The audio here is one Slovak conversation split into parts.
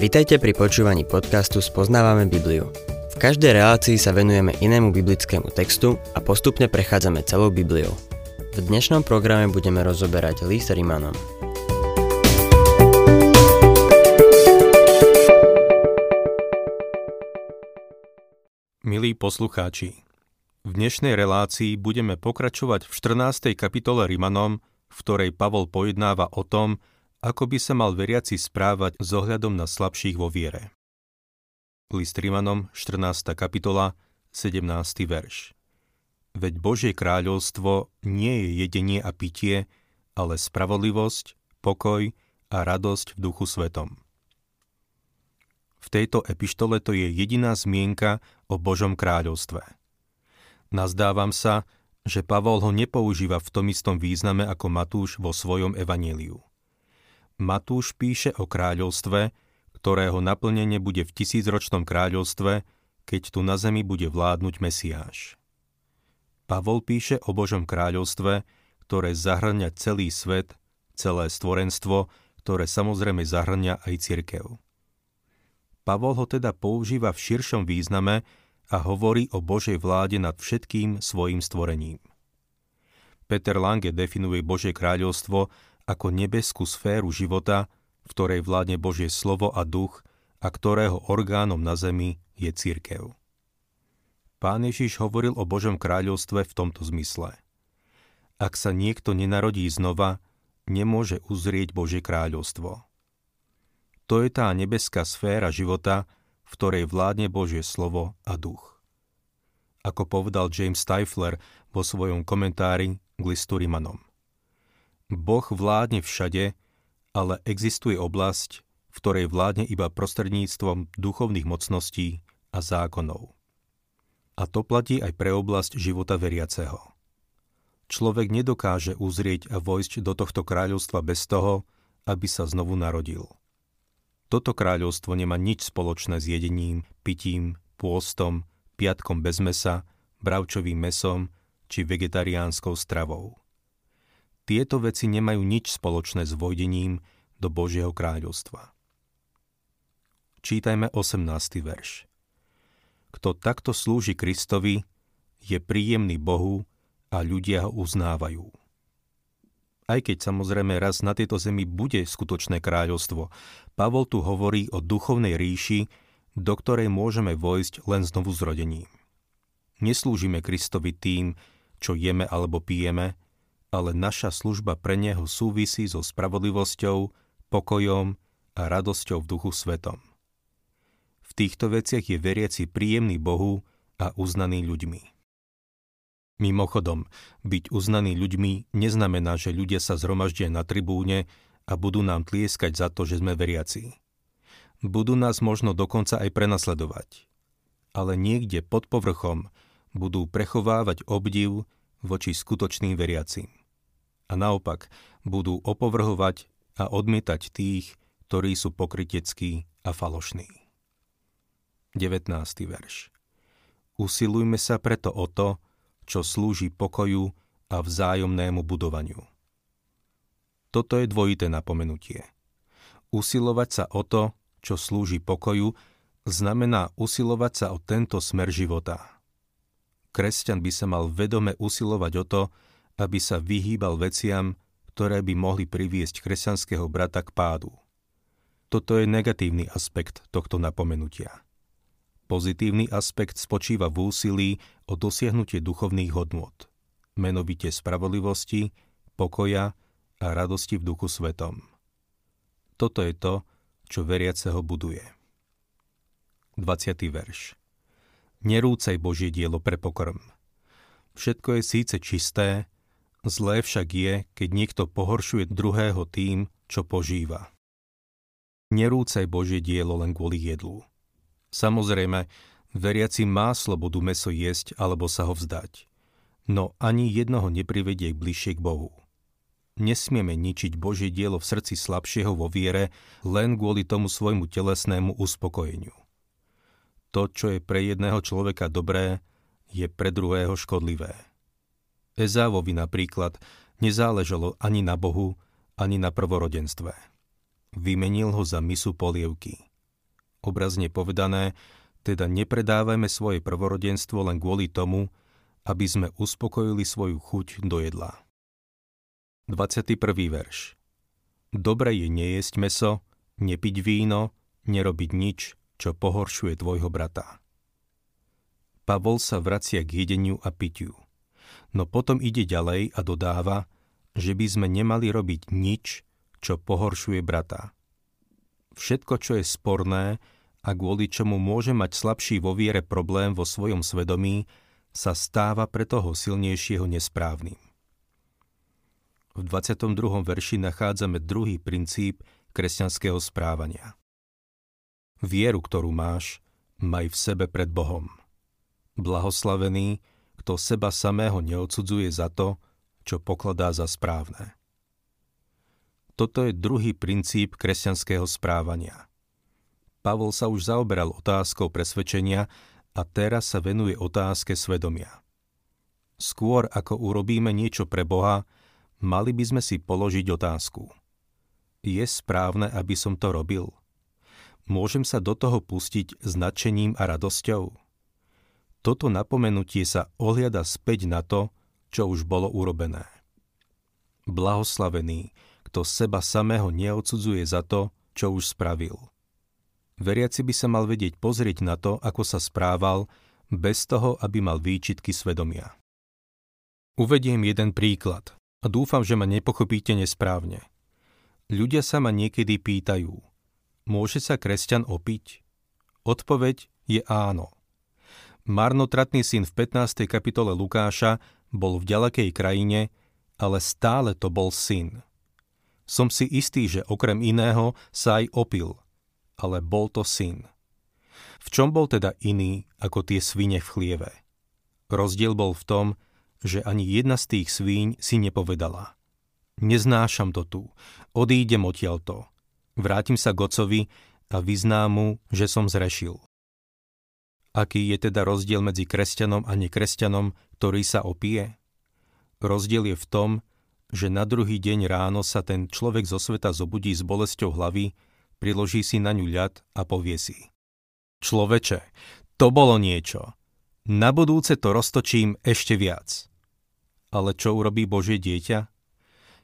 Vitajte pri počúvaní podcastu Spoznávame Bibliu. V každej relácii sa venujeme inému biblickému textu a postupne prechádzame celou Bibliou. V dnešnom programe budeme rozoberať list Rimanom. Milí poslucháči, v dnešnej relácii budeme pokračovať v 14. kapitole Rimanom, v ktorej Pavol pojednáva o tom, ako by sa mal veriaci správať s ohľadom na slabších vo viere. List Rimanom, 14. kapitola, 17. verš. Veď Božie kráľovstvo nie je jedenie a pitie, ale spravodlivosť, pokoj a radosť v duchu svetom. V tejto epištole to je jediná zmienka o Božom kráľovstve. Nazdávam sa, že Pavol ho nepoužíva v tom istom význame ako Matúš vo svojom evaníliu. Matúš píše o kráľovstve, ktorého naplnenie bude v tisícročnom kráľovstve, keď tu na zemi bude vládnuť Mesiáš. Pavol píše o Božom kráľovstve, ktoré zahrňa celý svet, celé stvorenstvo, ktoré samozrejme zahrňa aj cirkev. Pavol ho teda používa v širšom význame, a hovorí o Božej vláde nad všetkým svojim stvorením. Peter Lange definuje Božie kráľovstvo ako nebeskú sféru života, v ktorej vládne Božie slovo a duch a ktorého orgánom na zemi je církev. Pán Ježiš hovoril o Božom kráľovstve v tomto zmysle. Ak sa niekto nenarodí znova, nemôže uzrieť Božie kráľovstvo. To je tá nebeská sféra života, v ktorej vládne Božie slovo a duch. Ako povedal James Stifler vo svojom komentári k listu Rimanom. Boh vládne všade, ale existuje oblasť, v ktorej vládne iba prostredníctvom duchovných mocností a zákonov. A to platí aj pre oblasť života veriaceho. Človek nedokáže uzrieť a vojsť do tohto kráľovstva bez toho, aby sa znovu narodil. Toto kráľovstvo nemá nič spoločné s jedením, pitím, pôstom, piatkom bez mesa, bravčovým mesom či vegetariánskou stravou. Tieto veci nemajú nič spoločné s vojdením do Božieho kráľovstva. Čítajme 18. verš. Kto takto slúži Kristovi, je príjemný Bohu a ľudia ho uznávajú aj keď samozrejme raz na tejto zemi bude skutočné kráľovstvo. Pavol tu hovorí o duchovnej ríši, do ktorej môžeme vojsť len znovu zrodením. Neslúžime Kristovi tým, čo jeme alebo pijeme, ale naša služba pre Neho súvisí so spravodlivosťou, pokojom a radosťou v duchu svetom. V týchto veciach je veriaci príjemný Bohu a uznaný ľuďmi. Mimochodom, byť uznaný ľuďmi neznamená, že ľudia sa zhromaždia na tribúne a budú nám tlieskať za to, že sme veriaci. Budú nás možno dokonca aj prenasledovať. Ale niekde pod povrchom budú prechovávať obdiv voči skutočným veriacim. A naopak budú opovrhovať a odmietať tých, ktorí sú pokryteckí a falošní. 19. verš Usilujme sa preto o to, čo slúži pokoju a vzájomnému budovaniu. Toto je dvojité napomenutie. Usilovať sa o to, čo slúži pokoju, znamená usilovať sa o tento smer života. Kresťan by sa mal vedome usilovať o to, aby sa vyhýbal veciam, ktoré by mohli priviesť kresťanského brata k pádu. Toto je negatívny aspekt tohto napomenutia. Pozitívny aspekt spočíva v úsilí o dosiahnutie duchovných hodnôt, menovite spravodlivosti, pokoja a radosti v duchu svetom. Toto je to, čo veriaceho buduje. 20. verš Nerúcaj Božie dielo pre pokrm. Všetko je síce čisté, zlé však je, keď niekto pohoršuje druhého tým, čo požíva. Nerúcaj Božie dielo len kvôli jedlu. Samozrejme, veriaci má slobodu meso jesť alebo sa ho vzdať. No ani jednoho neprivedie bližšie k Bohu. Nesmieme ničiť Božie dielo v srdci slabšieho vo viere len kvôli tomu svojmu telesnému uspokojeniu. To, čo je pre jedného človeka dobré, je pre druhého škodlivé. Ezávovi napríklad nezáležalo ani na Bohu, ani na prvorodenstve. Vymenil ho za misu polievky – Obrazne povedané, teda nepredávajme svoje prvorodenstvo len kvôli tomu, aby sme uspokojili svoju chuť do jedla. 21. verš Dobre je nejesť meso, nepiť víno, nerobiť nič, čo pohoršuje tvojho brata. Pavol sa vracia k jedeniu a pitiu. No potom ide ďalej a dodáva, že by sme nemali robiť nič, čo pohoršuje brata. Všetko, čo je sporné a kvôli čomu môže mať slabší vo viere problém vo svojom svedomí, sa stáva pre toho silnejšieho nesprávnym. V 22. verši nachádzame druhý princíp kresťanského správania. Vieru, ktorú máš, maj v sebe pred Bohom. Blahoslavený, kto seba samého neodsudzuje za to, čo pokladá za správne. Toto je druhý princíp kresťanského správania. Pavol sa už zaoberal otázkou presvedčenia a teraz sa venuje otázke svedomia. Skôr ako urobíme niečo pre Boha, mali by sme si položiť otázku. Je správne, aby som to robil? Môžem sa do toho pustiť s nadšením a radosťou? Toto napomenutie sa ohliada späť na to, čo už bolo urobené. Blahoslavený, kto seba samého neodsudzuje za to, čo už spravil. Veriaci by sa mal vedieť pozrieť na to, ako sa správal, bez toho, aby mal výčitky svedomia. Uvediem jeden príklad a dúfam, že ma nepochopíte nesprávne. Ľudia sa ma niekedy pýtajú, môže sa kresťan opiť? Odpoveď je áno. Marnotratný syn v 15. kapitole Lukáša bol v ďalekej krajine, ale stále to bol syn. Som si istý, že okrem iného sa aj opil, ale bol to syn. V čom bol teda iný ako tie svine v chlieve? Rozdiel bol v tom, že ani jedna z tých svíň si nepovedala. Neznášam to tu, odídem odtiaľto. Vrátim sa k a vyznám mu, že som zrešil. Aký je teda rozdiel medzi kresťanom a nekresťanom, ktorý sa opije? Rozdiel je v tom, že na druhý deň ráno sa ten človek zo sveta zobudí s bolesťou hlavy, priloží si na ňu ľad a povie si. Človeče, to bolo niečo. Na budúce to roztočím ešte viac. Ale čo urobí Božie dieťa?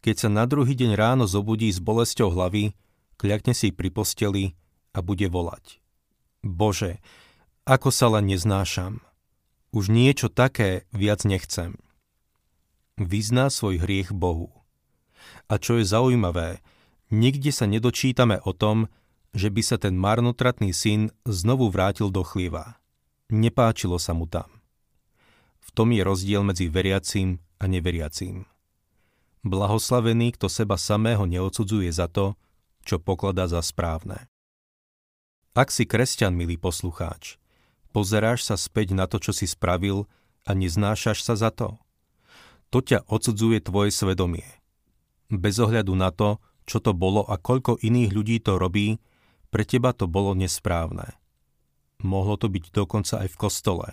Keď sa na druhý deň ráno zobudí s bolesťou hlavy, kľakne si pri posteli a bude volať. Bože, ako sa len neznášam. Už niečo také viac nechcem vyzná svoj hriech Bohu. A čo je zaujímavé, nikde sa nedočítame o tom, že by sa ten marnotratný syn znovu vrátil do chlieva. Nepáčilo sa mu tam. V tom je rozdiel medzi veriacím a neveriacím. Blahoslavený, kto seba samého neodsudzuje za to, čo pokladá za správne. Ak si kresťan, milý poslucháč, pozeráš sa späť na to, čo si spravil a neznášaš sa za to – to ťa odsudzuje tvoje svedomie. Bez ohľadu na to, čo to bolo a koľko iných ľudí to robí, pre teba to bolo nesprávne. Mohlo to byť dokonca aj v kostole.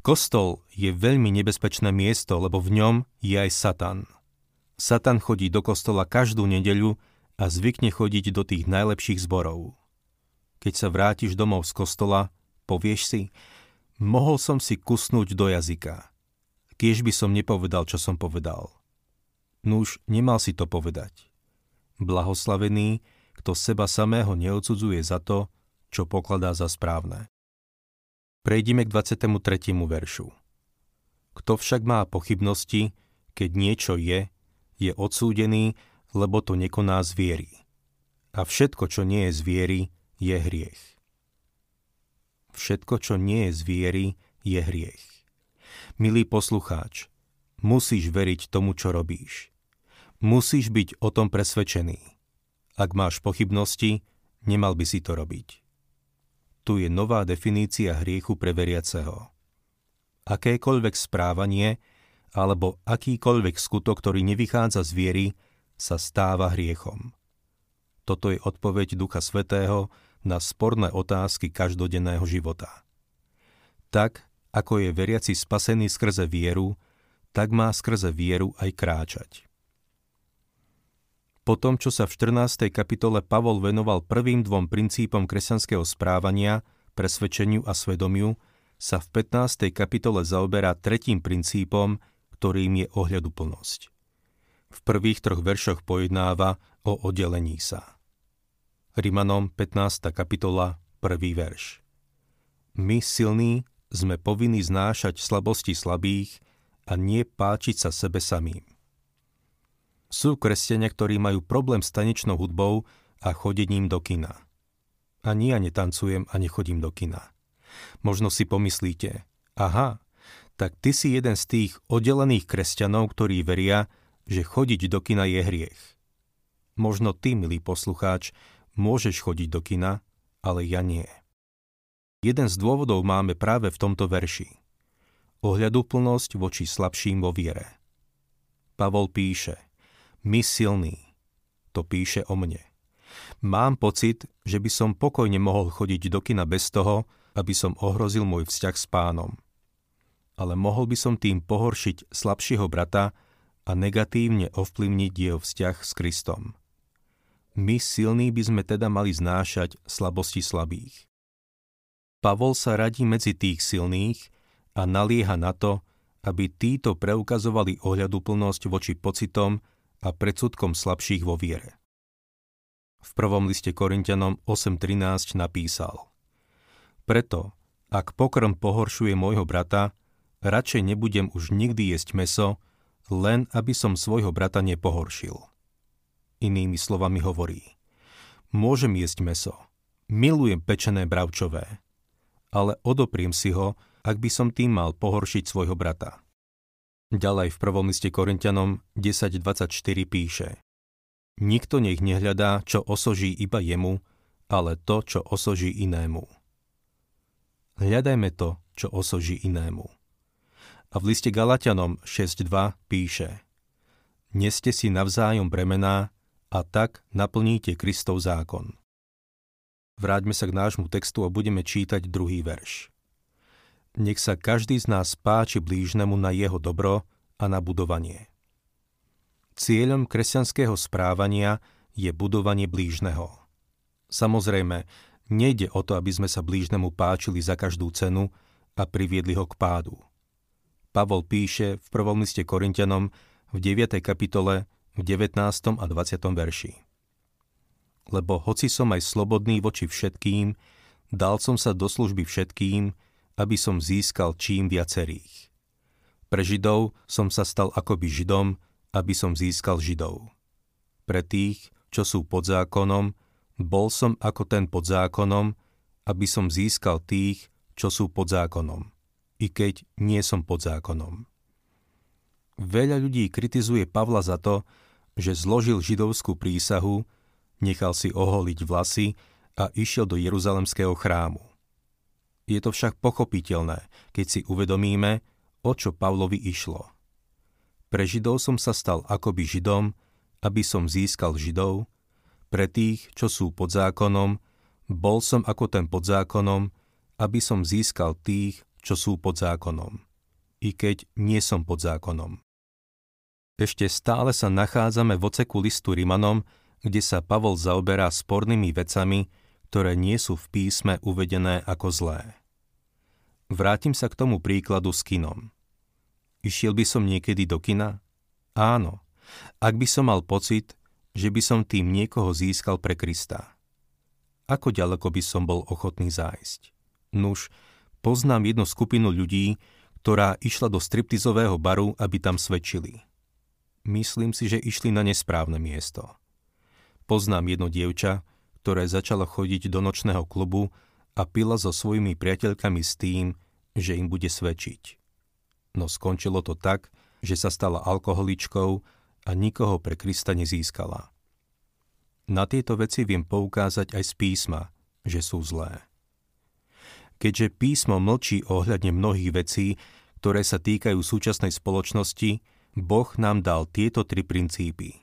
Kostol je veľmi nebezpečné miesto, lebo v ňom je aj Satan. Satan chodí do kostola každú nedeľu a zvykne chodiť do tých najlepších zborov. Keď sa vrátiš domov z kostola, povieš si, mohol som si kusnúť do jazyka kiež by som nepovedal, čo som povedal. Nuž, nemal si to povedať. Blahoslavený, kto seba samého neodsudzuje za to, čo pokladá za správne. Prejdime k 23. veršu. Kto však má pochybnosti, keď niečo je, je odsúdený, lebo to nekoná z viery. A všetko, čo nie je z viery, je hriech. Všetko, čo nie je z viery, je hriech. Milý poslucháč, musíš veriť tomu, čo robíš. Musíš byť o tom presvedčený. Ak máš pochybnosti, nemal by si to robiť. Tu je nová definícia hriechu pre veriaceho. Akékoľvek správanie alebo akýkoľvek skutok, ktorý nevychádza z viery, sa stáva hriechom. Toto je odpoveď Ducha Svetého na sporné otázky každodenného života. Tak, ako je veriaci spasený skrze vieru, tak má skrze vieru aj kráčať. Po tom, čo sa v 14. kapitole Pavol venoval prvým dvom princípom kresťanského správania, presvedčeniu a svedomiu, sa v 15. kapitole zaoberá tretím princípom, ktorým je ohľaduplnosť. V prvých troch veršoch pojednáva o oddelení sa. Rimanom 15. kapitola, 1. verš. My silní sme povinní znášať slabosti slabých a nie páčiť sa sebe samým. Sú kresťania, ktorí majú problém s tanečnou hudbou a chodením do kina. Ani ja netancujem a nechodím do kina. Možno si pomyslíte, aha, tak ty si jeden z tých oddelených kresťanov, ktorí veria, že chodiť do kina je hriech. Možno ty, milý poslucháč, môžeš chodiť do kina, ale ja nie. Jeden z dôvodov máme práve v tomto verši. Ohľaduplnosť voči slabším vo viere. Pavol píše, my silní. To píše o mne. Mám pocit, že by som pokojne mohol chodiť do kina bez toho, aby som ohrozil môj vzťah s pánom. Ale mohol by som tým pohoršiť slabšieho brata a negatívne ovplyvniť jeho vzťah s Kristom. My silní by sme teda mali znášať slabosti slabých. Pavol sa radí medzi tých silných a nalieha na to, aby títo preukazovali ohľaduplnosť voči pocitom a predsudkom slabších vo viere. V prvom liste Korintianom 8.13 napísal Preto, ak pokrm pohoršuje môjho brata, radšej nebudem už nikdy jesť meso, len aby som svojho brata nepohoršil. Inými slovami hovorí, môžem jesť meso, milujem pečené bravčové, ale odopriem si ho, ak by som tým mal pohoršiť svojho brata. Ďalej v prvom liste Korintianom 10.24 píše Nikto nech nehľadá, čo osoží iba jemu, ale to, čo osoží inému. Hľadajme to, čo osoží inému. A v liste Galatianom 6.2 píše Neste si navzájom bremená a tak naplníte Kristov zákon. Vráťme sa k nášmu textu a budeme čítať druhý verš. Nech sa každý z nás páči blížnemu na jeho dobro a na budovanie. Cieľom kresťanského správania je budovanie blížneho. Samozrejme, nejde o to, aby sme sa blížnemu páčili za každú cenu a priviedli ho k pádu. Pavol píše v prvom liste Korintianom v 9. kapitole v 19. a 20. verši. Lebo hoci som aj slobodný voči všetkým, dal som sa do služby všetkým, aby som získal čím viacerých. Pre Židov som sa stal akoby Židom, aby som získal Židov. Pre tých, čo sú pod zákonom, bol som ako ten pod zákonom, aby som získal tých, čo sú pod zákonom, i keď nie som pod zákonom. Veľa ľudí kritizuje Pavla za to, že zložil židovskú prísahu, nechal si oholiť vlasy a išiel do Jeruzalemského chrámu. Je to však pochopiteľné, keď si uvedomíme, o čo Pavlovi išlo. Pre Židov som sa stal akoby Židom, aby som získal Židov, pre tých, čo sú pod zákonom, bol som ako ten pod zákonom, aby som získal tých, čo sú pod zákonom, i keď nie som pod zákonom. Ešte stále sa nachádzame v oceku listu Rimanom, kde sa Pavol zaoberá spornými vecami, ktoré nie sú v písme uvedené ako zlé. Vrátim sa k tomu príkladu s kinom. Išiel by som niekedy do kina? Áno, ak by som mal pocit, že by som tým niekoho získal pre Krista. Ako ďaleko by som bol ochotný zájsť? Nuž, poznám jednu skupinu ľudí, ktorá išla do striptizového baru, aby tam svedčili. Myslím si, že išli na nesprávne miesto. Poznám jedno dievča, ktoré začalo chodiť do nočného klubu a pila so svojimi priateľkami s tým, že im bude svedčiť. No skončilo to tak, že sa stala alkoholičkou a nikoho pre Krista nezískala. Na tieto veci viem poukázať aj z písma, že sú zlé. Keďže písmo mlčí ohľadne mnohých vecí, ktoré sa týkajú súčasnej spoločnosti, Boh nám dal tieto tri princípy.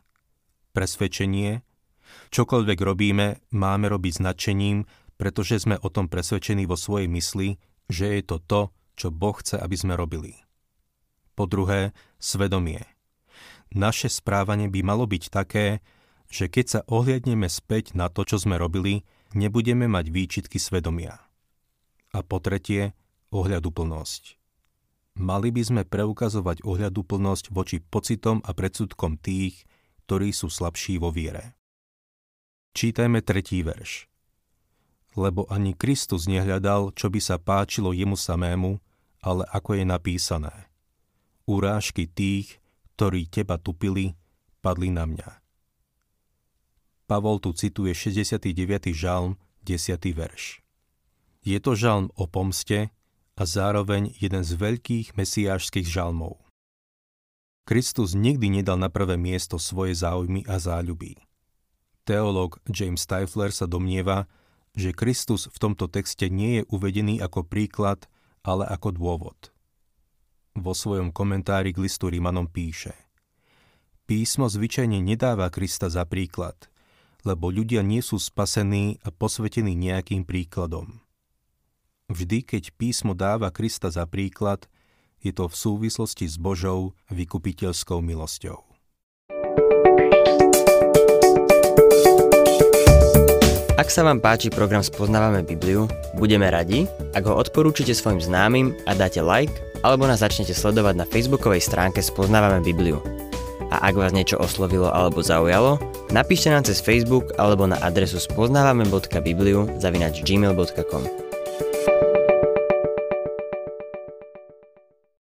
Presvedčenie, Čokoľvek robíme, máme robiť značením, pretože sme o tom presvedčení vo svojej mysli, že je to to, čo Boh chce, aby sme robili. Po druhé, svedomie. Naše správanie by malo byť také, že keď sa ohliadneme späť na to, čo sme robili, nebudeme mať výčitky svedomia. A po tretie, ohľaduplnosť. Mali by sme preukazovať ohľaduplnosť voči pocitom a predsudkom tých, ktorí sú slabší vo viere. Čítajme tretí verš. Lebo ani Kristus nehľadal, čo by sa páčilo jemu samému, ale ako je napísané. Urážky tých, ktorí teba tupili, padli na mňa. Pavol tu cituje 69. žalm, 10. verš. Je to žalm o pomste a zároveň jeden z veľkých mesiášských žalmov. Kristus nikdy nedal na prvé miesto svoje záujmy a záľuby. Teológ James Stifler sa domnieva, že Kristus v tomto texte nie je uvedený ako príklad, ale ako dôvod. Vo svojom komentári k listu Rímanom píše Písmo zvyčajne nedáva Krista za príklad – lebo ľudia nie sú spasení a posvetení nejakým príkladom. Vždy, keď písmo dáva Krista za príklad, je to v súvislosti s Božou vykupiteľskou milosťou. Ak sa vám páči program Spoznávame Bibliu, budeme radi, ak ho odporúčite svojim známym a dáte like, alebo nás začnete sledovať na facebookovej stránke Spoznávame Bibliu a ak vás niečo oslovilo alebo zaujalo, napíšte nám cez Facebook alebo na adresu spoznávame.bibliu zavinač gmail.com.